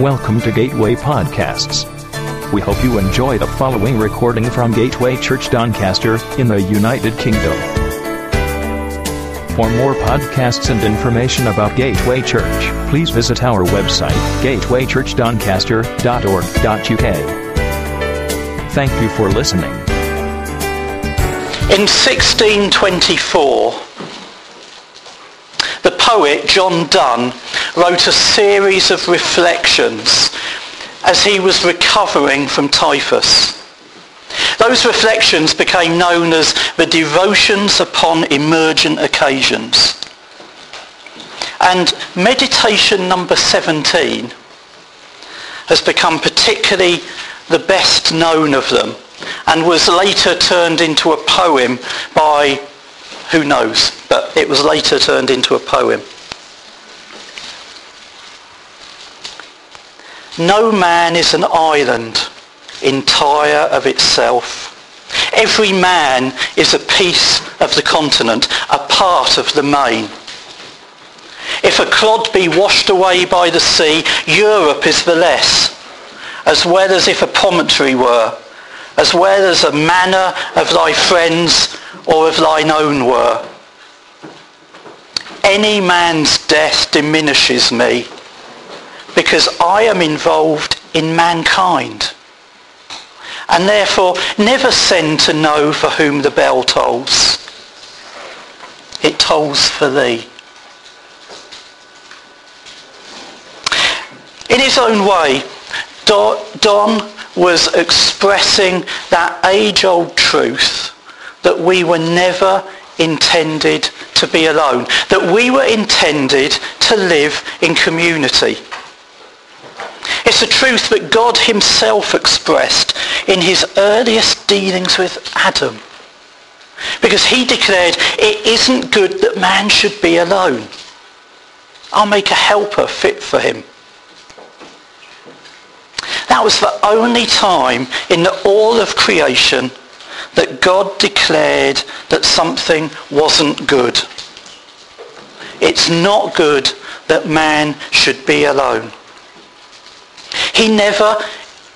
Welcome to Gateway Podcasts. We hope you enjoy the following recording from Gateway Church Doncaster in the United Kingdom. For more podcasts and information about Gateway Church, please visit our website, gatewaychurchdoncaster.org.uk. Thank you for listening. In 1624, the poet John Donne wrote a series of reflections as he was recovering from typhus. Those reflections became known as the devotions upon emergent occasions. And meditation number 17 has become particularly the best known of them and was later turned into a poem by who knows, but it was later turned into a poem. No man is an island entire of itself. Every man is a piece of the continent, a part of the main. If a clod be washed away by the sea, Europe is the less, as well as if a promontory were, as well as a manor of thy friends or of thine own were. Any man's death diminishes me because I am involved in mankind and therefore never send to know for whom the bell tolls. It tolls for thee. In his own way, Donne was expressing that age-old truth that we were never intended to be alone, that we were intended to live in community. It's a truth that God himself expressed in his earliest dealings with Adam. Because he declared, it isn't good that man should be alone. I'll make a helper fit for him. That was the only time in all of creation that God declared that something wasn't good. It's not good that man should be alone. He never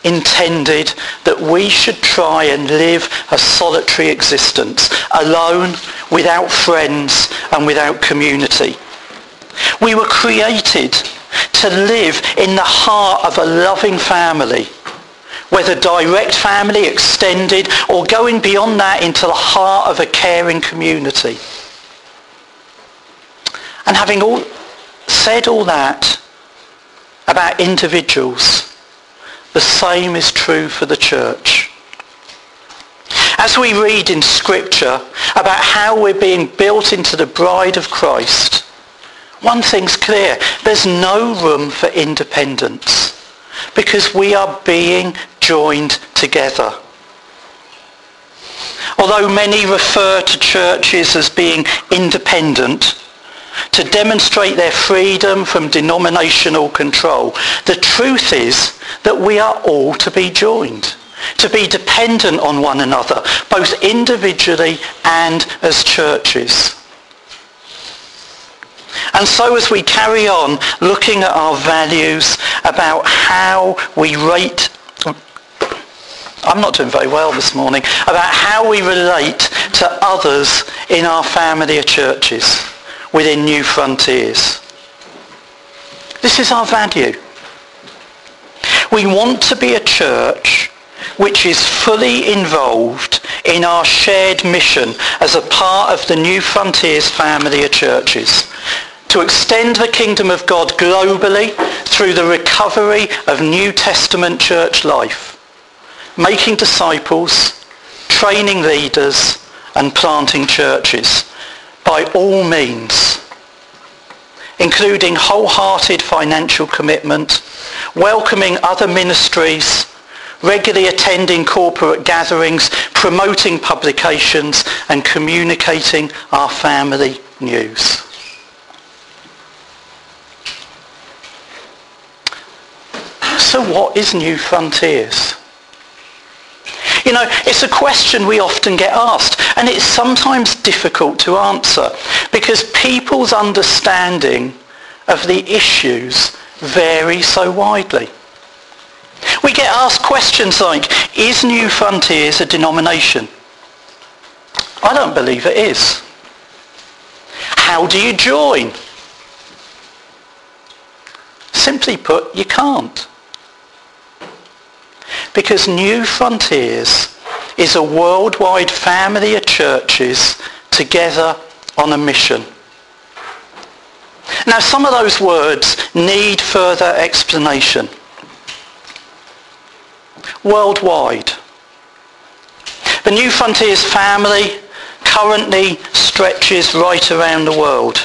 intended that we should try and live a solitary existence, alone, without friends and without community. We were created to live in the heart of a loving family, whether direct family, extended, or going beyond that into the heart of a caring community. And having all, said all that about individuals, the same is true for the church. As we read in Scripture about how we're being built into the bride of Christ, one thing's clear. There's no room for independence because we are being joined together. Although many refer to churches as being independent, to demonstrate their freedom from denominational control. The truth is that we are all to be joined, to be dependent on one another, both individually and as churches. And so as we carry on looking at our values, about how we rate I'm not doing very well this morning, about how we relate to others in our family of churches within New Frontiers. This is our value. We want to be a church which is fully involved in our shared mission as a part of the New Frontiers family of churches to extend the kingdom of God globally through the recovery of New Testament church life, making disciples, training leaders and planting churches by all means, including wholehearted financial commitment, welcoming other ministries, regularly attending corporate gatherings, promoting publications and communicating our family news. So what is New Frontiers? You know, it's a question we often get asked, and it's sometimes difficult to answer because people's understanding of the issues vary so widely. We get asked questions like, is New Frontiers a denomination? I don't believe it is. How do you join? Simply put, you can't. Because New Frontiers is a worldwide family of churches together on a mission. Now some of those words need further explanation. Worldwide. The New Frontiers family currently stretches right around the world.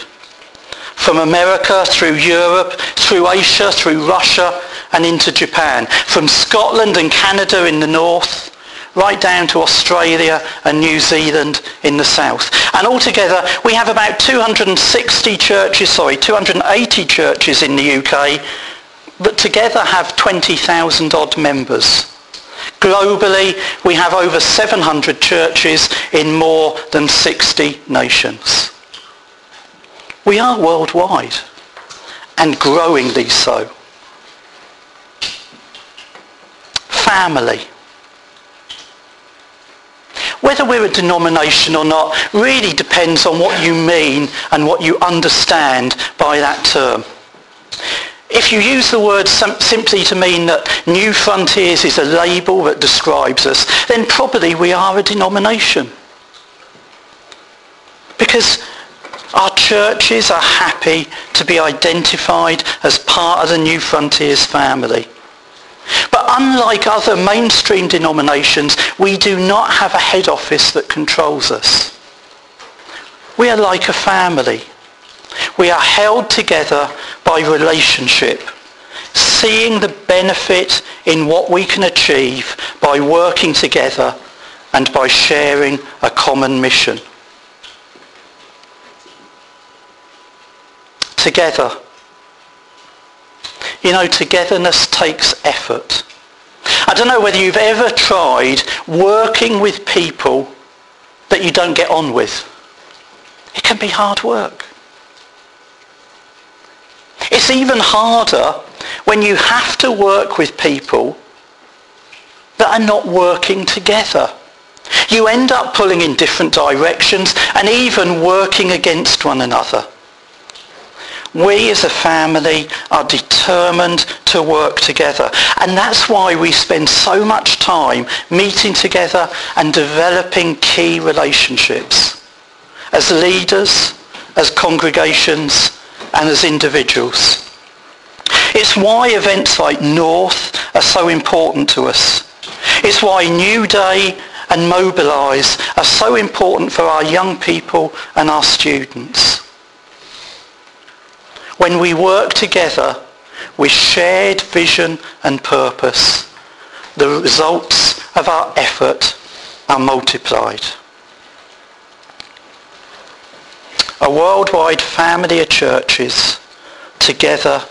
From America through Europe, through Asia, through Russia and into Japan. From Scotland and Canada in the north, right down to Australia and New Zealand in the south. And altogether we have about 260 churches, sorry, 280 churches in the UK that together have 20,000 odd members. Globally, we have over 700 churches in more than 60 nations. We are worldwide and growingly so. Family. Whether we're a denomination or not really depends on what you mean and what you understand by that term. If you use the word simply to mean that New Frontiers is a label that describes us, then probably we are a denomination. Because our churches are happy to be identified as part of the New Frontiers family. Unlike other mainstream denominations, we do not have a head office that controls us. We are like a family. We are held together by relationship, seeing the benefit in what we can achieve by working together and by sharing a common mission. Together. You know, togetherness takes effort. I don't know whether you've ever tried working with people that you don't get on with. It can be hard work. It's even harder when you have to work with people that are not working together. You end up pulling in different directions and even working against one another. We as a family are determined to work together. And that's why we spend so much time meeting together and developing key relationships. As leaders, as congregations, and as individuals. It's why events like North are so important to us. It's why New Day and Mobilise are so important for our young people and our students. When we work together with shared vision and purpose, the results of our effort are multiplied. a worldwide family of churches together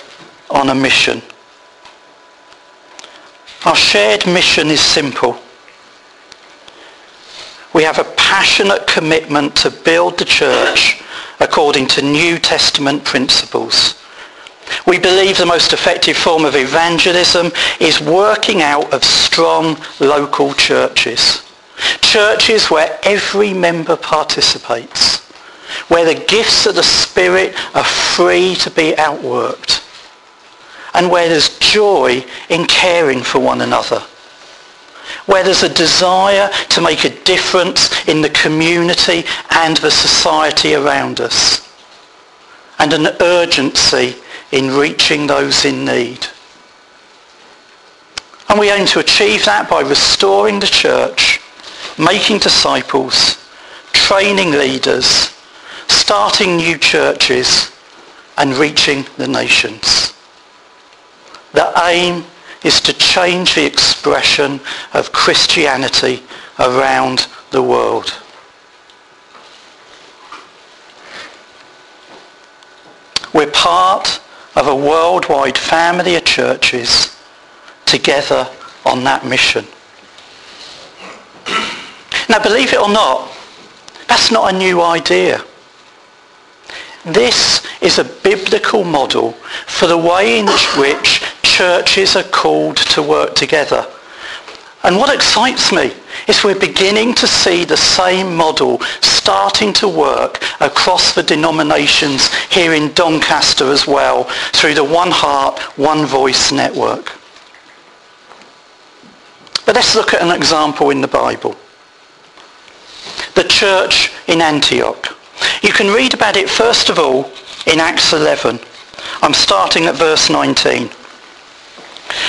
on a mission. Our shared mission is simple. We have a passionate commitment to build the church according to New Testament principles. We believe the most effective form of evangelism is working out of strong local churches. Churches where every member participates where the gifts of the Spirit are free to be outworked, and where there's joy in caring for one another, where there's a desire to make a difference in the community and the society around us, and an urgency in reaching those in need. And we aim to achieve that by restoring the church, making disciples, training leaders, starting new churches and reaching the nations. The aim is to change the expression of Christianity around the world. We're part of a worldwide family of churches together on that mission. Now believe it or not, that's not a new idea. This is a biblical model for the way in which churches are called to work together. And what excites me is we're beginning to see the same model starting to work across the denominations here in Doncaster as well through the One Heart, One Voice network. But let's look at an example in the Bible. The church in Antioch. You can read about it first of all in Acts 11. I'm starting at verse 19.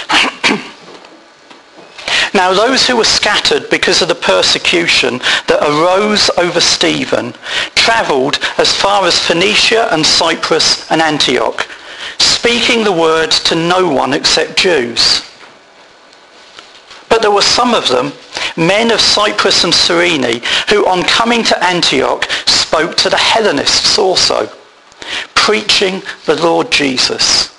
Now those who were scattered because of the persecution that arose over Stephen travelled as far as Phoenicia and Cyprus and Antioch, speaking the word to no one except Jews. But there were some of them, men of Cyprus and Cyrene, who on coming to Antioch spoke to the Hellenists also, preaching the Lord Jesus.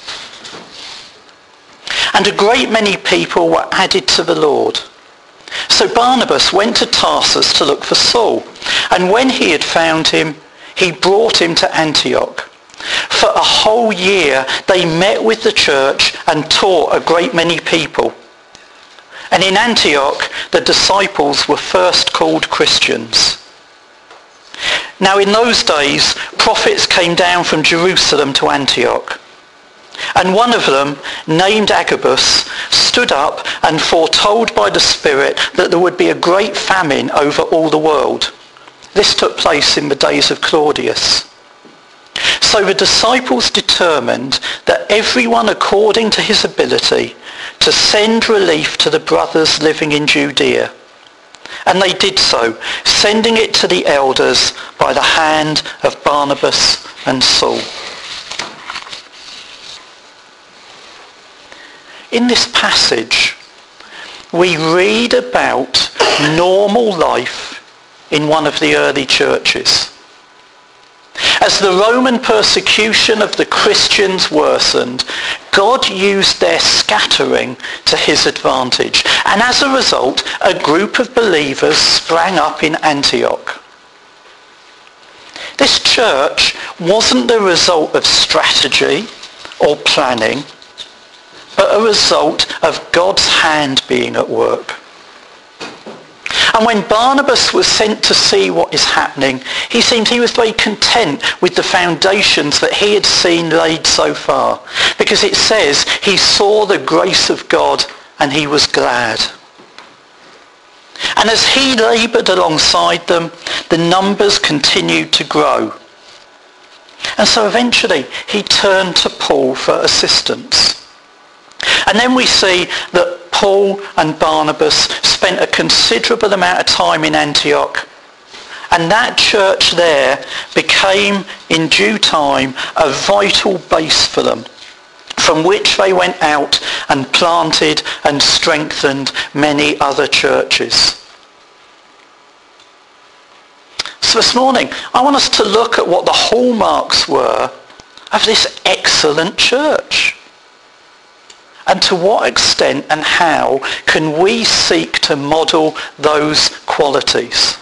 And a great many people were added to the Lord. So Barnabas went to Tarsus to look for Saul. And when he had found him, he brought him to Antioch. For a whole year they met with the church and taught a great many people. And in Antioch the disciples were first called Christians. Now in those days prophets came down from Jerusalem to Antioch. And one of them, named Agabus, stood up and foretold by the Spirit that there would be a great famine over all the world. This took place in the days of Claudius. So the disciples determined that everyone according to his ability to send relief to the brothers living in Judea. And they did so, sending it to the elders by the hand of Barnabas and Saul. In this passage, we read about normal life in one of the early churches. As the Roman persecution of the Christians worsened, God used their scattering to his advantage. And as a result, a group of believers sprang up in Antioch. This church wasn't the result of strategy or planning but a result of God's hand being at work. And when Barnabas was sent to see what is happening, he seems he was very content with the foundations that he had seen laid so far. Because it says he saw the grace of God and he was glad. And as he laboured alongside them, the numbers continued to grow. And so eventually he turned to Paul for assistance. And then we see that Paul and Barnabas spent a considerable amount of time in Antioch. And that church there became, in due time, a vital base for them from which they went out and planted and strengthened many other churches. So this morning, I want us to look at what the hallmarks were of this excellent church. And to what extent and how can we seek to model those qualities?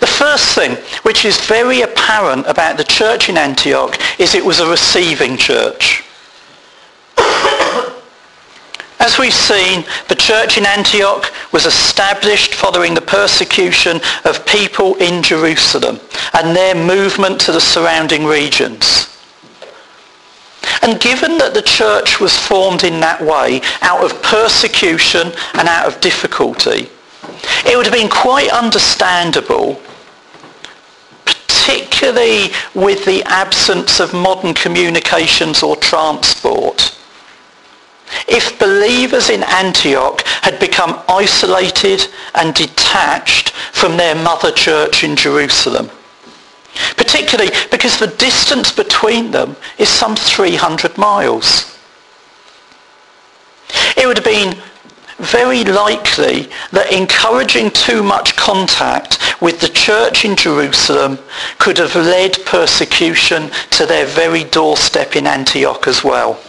The first thing, which is very apparent about the church in Antioch, is it was a receiving church. As we've seen, the church in Antioch was established following the persecution of people in Jerusalem and their movement to the surrounding regions. And given that the church was formed in that way, out of persecution and out of difficulty, it would have been quite understandable, particularly with the absence of modern communications or transport, if believers in Antioch had become isolated and detached from their mother church in Jerusalem. Particularly because the distance between them is some 300 miles. It would have been very likely that encouraging too much contact with the church in Jerusalem could have led persecution to their very doorstep in Antioch as well.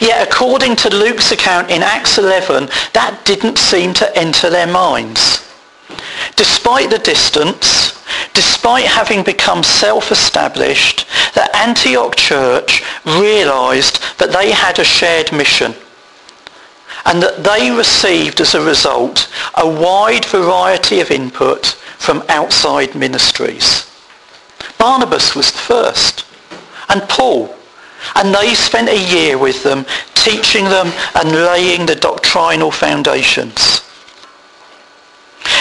Yet according to Luke's account in Acts 11, that didn't seem to enter their minds. Despite the distance, despite having become self-established, the Antioch church realized that they had a shared mission and that they received as a result a wide variety of input from outside ministries. Barnabas was the first and Paul and they spent a year with them, teaching them and laying the doctrinal foundations.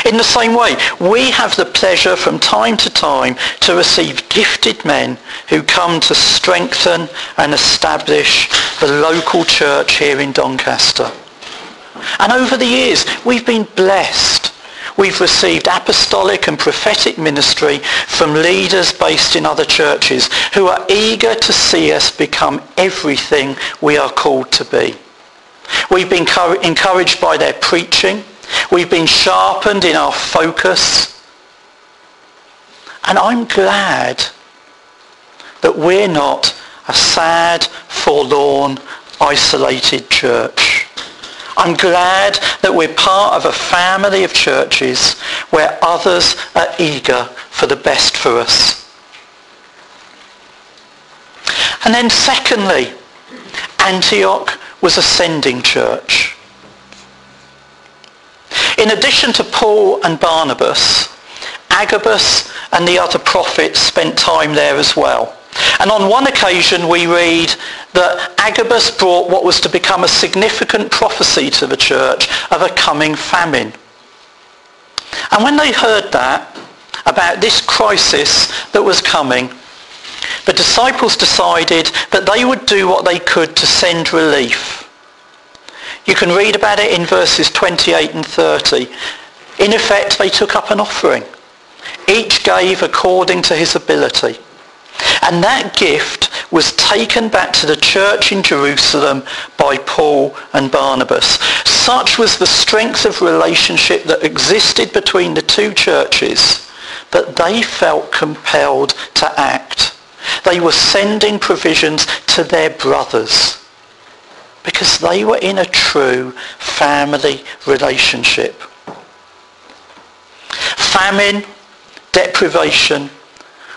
In the same way, we have the pleasure from time to time to receive gifted men who come to strengthen and establish the local church here in Doncaster. And over the years, we've been blessed We've received apostolic and prophetic ministry from leaders based in other churches who are eager to see us become everything we are called to be. We've been encouraged by their preaching. We've been sharpened in our focus. And I'm glad that we're not a sad, forlorn, isolated church. I'm glad that we're part of a family of churches where others are eager for the best for us. And then secondly, Antioch was a sending church. In addition to Paul and Barnabas, Agabus and the other prophets spent time there as well. And on one occasion we read that Agabus brought what was to become a significant prophecy to the church of a coming famine. And when they heard that, about this crisis that was coming, the disciples decided that they would do what they could to send relief. You can read about it in verses 28 and 30. In effect, they took up an offering. Each gave according to his ability. And that gift was taken back to the church in Jerusalem by Paul and Barnabas. Such was the strength of relationship that existed between the two churches that they felt compelled to act. They were sending provisions to their brothers because they were in a true family relationship. Famine, deprivation,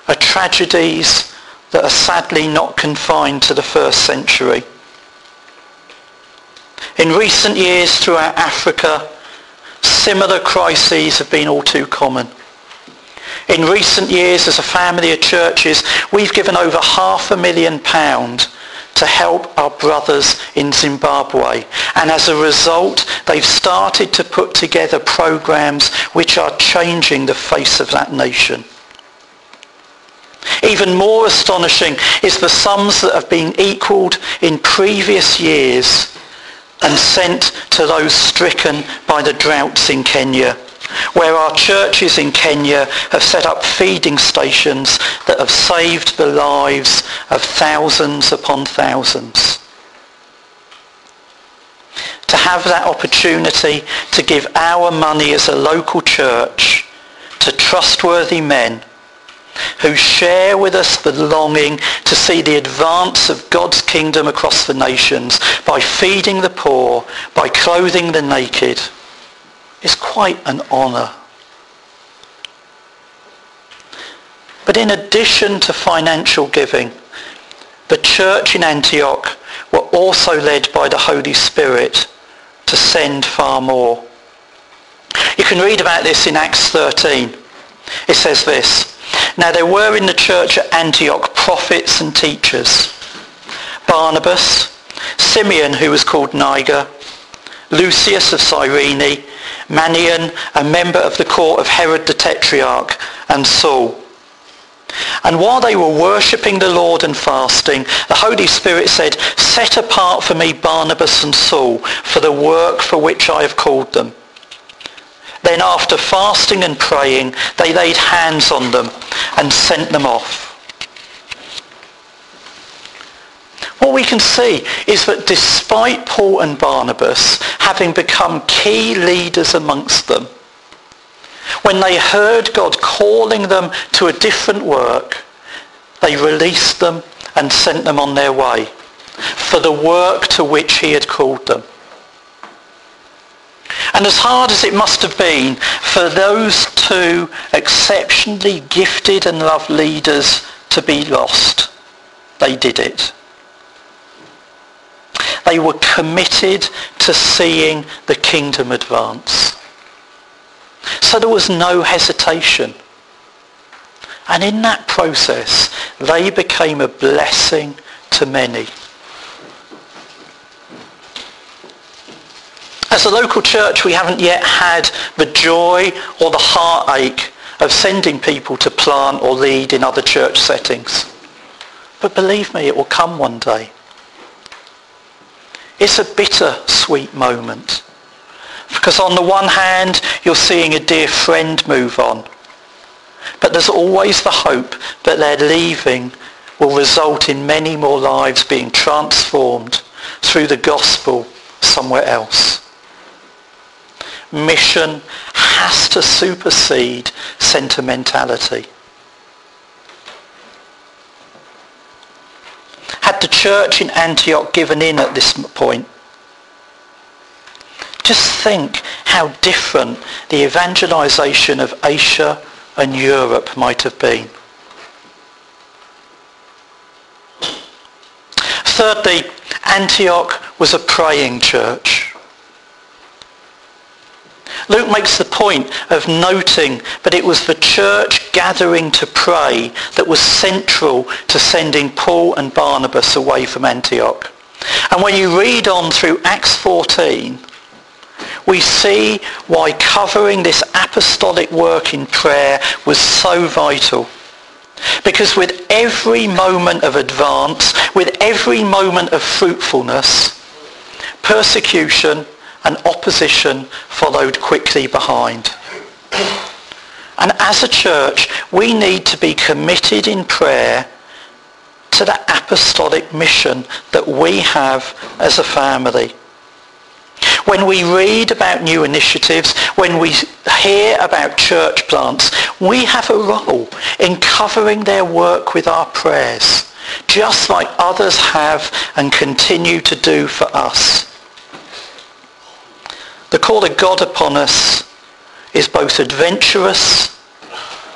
are tragedies that are sadly not confined to the first century. In recent years throughout Africa, similar crises have been all too common. In recent years, as a family of churches, we've given over half a million pounds to help our brothers in Zimbabwe. And as a result, they've started to put together programs which are changing the face of that nation. Even more astonishing is the sums that have been equalled in previous years and sent to those stricken by the droughts in Kenya, where our churches in Kenya have set up feeding stations that have saved the lives of thousands upon thousands. To have that opportunity to give our money as a local church to trustworthy men who share with us the longing to see the advance of God's kingdom across the nations by feeding the poor, by clothing the naked, is quite an honour. But in addition to financial giving, the church in Antioch were also led by the Holy Spirit to send far more. You can read about this in Acts 13. It says this, now there were in the church at Antioch prophets and teachers. Barnabas, Simeon who was called Niger, Lucius of Cyrene, Manaen, a member of the court of Herod the Tetrarch, and Saul. And while they were worshipping the Lord and fasting, the Holy Spirit said, Set apart for me Barnabas and Saul for the work for which I have called them. Then after fasting and praying, they laid hands on them and sent them off. What we can see is that despite Paul and Barnabas having become key leaders amongst them, when they heard God calling them to a different work, they released them and sent them on their way for the work to which he had called them. And as hard as it must have been for those two exceptionally gifted and loved leaders to be lost, they did it. They were committed to seeing the kingdom advance. So there was no hesitation. And in that process, they became a blessing to many. As a local church, we haven't yet had the joy or the heartache of sending people to plant or lead in other church settings. But believe me, it will come one day. It's a bitter sweet moment. Because on the one hand, you're seeing a dear friend move on. But there's always the hope that their leaving will result in many more lives being transformed through the gospel somewhere else. Mission has to supersede sentimentality. Had the church in Antioch given in at this point, just think how different the evangelization of Asia and Europe might have been. Thirdly, Antioch was a praying church. Luke makes the point of noting that it was the church gathering to pray that was central to sending Paul and Barnabas away from Antioch. And when you read on through Acts 14, we see why covering this apostolic work in prayer was so vital. Because with every moment of advance, with every moment of fruitfulness, persecution and opposition followed quickly behind. And as a church, we need to be committed in prayer to the apostolic mission that we have as a family. When we read about new initiatives, when we hear about church plants, we have a role in covering their work with our prayers, just like others have and continue to do for us. The call of God upon us is both adventurous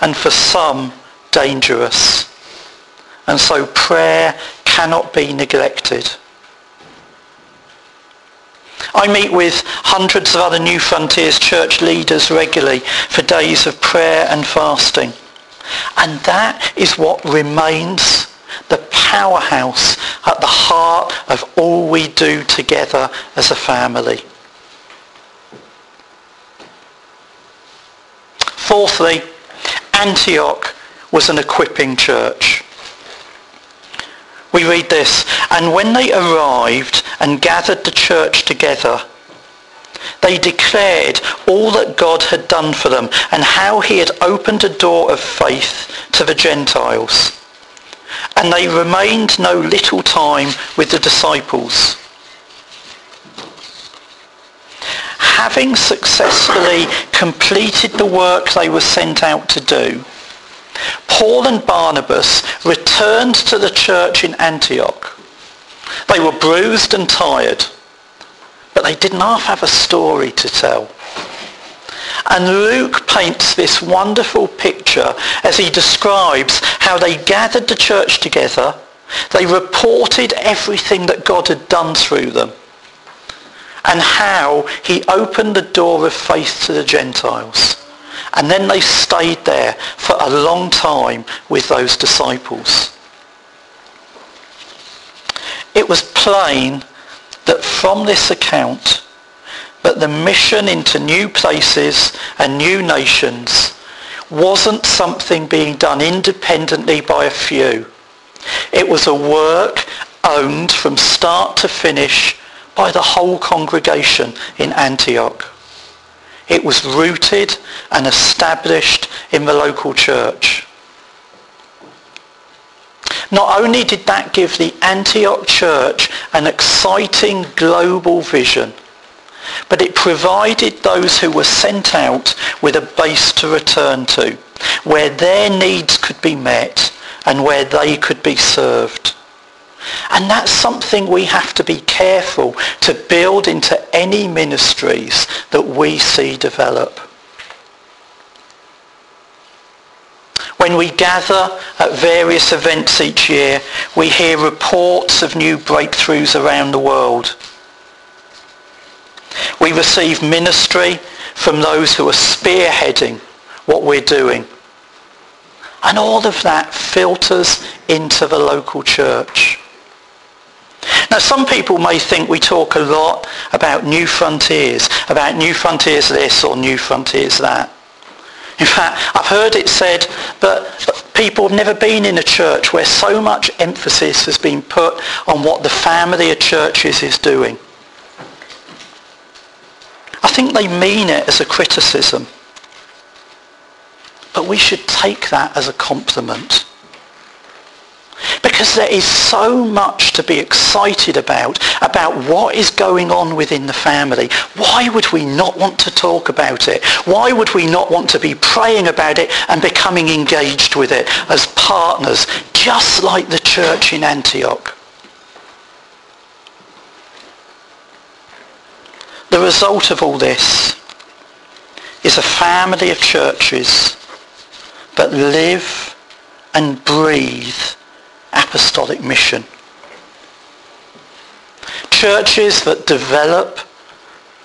and for some dangerous. And so prayer cannot be neglected. I meet with hundreds of other New Frontiers church leaders regularly for days of prayer and fasting. And that is what remains the powerhouse at the heart of all we do together as a family. Fourthly, Antioch was an equipping church. We read this, and when they arrived and gathered the church together, they declared all that God had done for them and how he had opened a door of faith to the Gentiles. And they remained no little time with the disciples. Having successfully completed the work they were sent out to do, Paul and Barnabas returned to the church in Antioch. They were bruised and tired, but they didn't half have a story to tell. And Luke paints this wonderful picture as he describes how they gathered the church together, they reported everything that God had done through them, and how he opened the door of faith to the Gentiles. And then they stayed there for a long time with those disciples. It was plain that from this account that the mission into new places and new nations wasn't something being done independently by a few. It was a work owned from start to finish by the whole congregation in Antioch. It was rooted and established in the local church. Not only did that give the Antioch church an exciting global vision, but it provided those who were sent out with a base to return to, where their needs could be met and where they could be served. And that's something we have to be careful to build into any ministries that we see develop. When we gather at various events each year, we hear reports of new breakthroughs around the world. We receive ministry from those who are spearheading what we're doing. And all of that filters into the local church. Now some people may think we talk a lot about new frontiers, about new frontiers this or new frontiers that. In fact, I've heard it said that people have never been in a church where so much emphasis has been put on what the family of churches is doing. I think they mean it as a criticism. But we should take that as a compliment. Because there is so much to be excited about, about what is going on within the family. Why would we not want to talk about it? Why would we not want to be praying about it and becoming engaged with it as partners, just like the church in Antioch? The result of all this is a family of churches that live and breathe apostolic mission. Churches that develop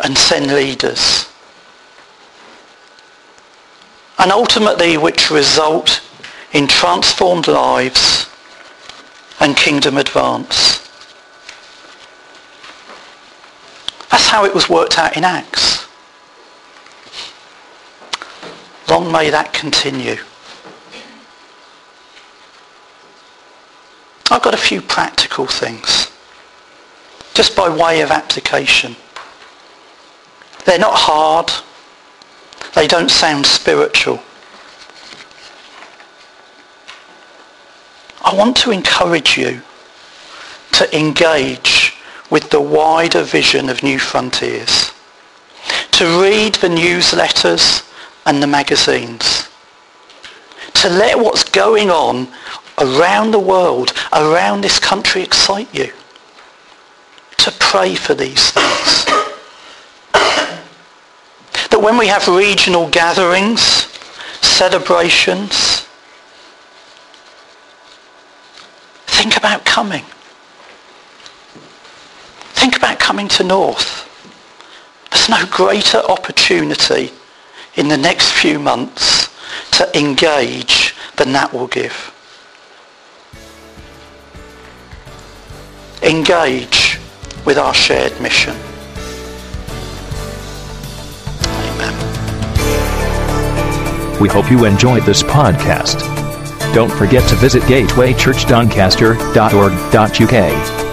and send leaders. And ultimately which result in transformed lives and kingdom advance. That's how it was worked out in Acts. Long may that continue. I've got a few practical things, just by way of application. They're not hard. They don't sound spiritual. I want to encourage you to engage with the wider vision of New Frontiers, to read the newsletters and the magazines, to let what's going on around the world, around this country excite you. To pray for these things. that when we have regional gatherings, celebrations, think about coming. Think about coming to North. There's no greater opportunity in the next few months to engage than that will give. Engage with our shared mission. Amen. We hope you enjoyed this podcast. Don't forget to visit gatewaychurchdoncaster.org.uk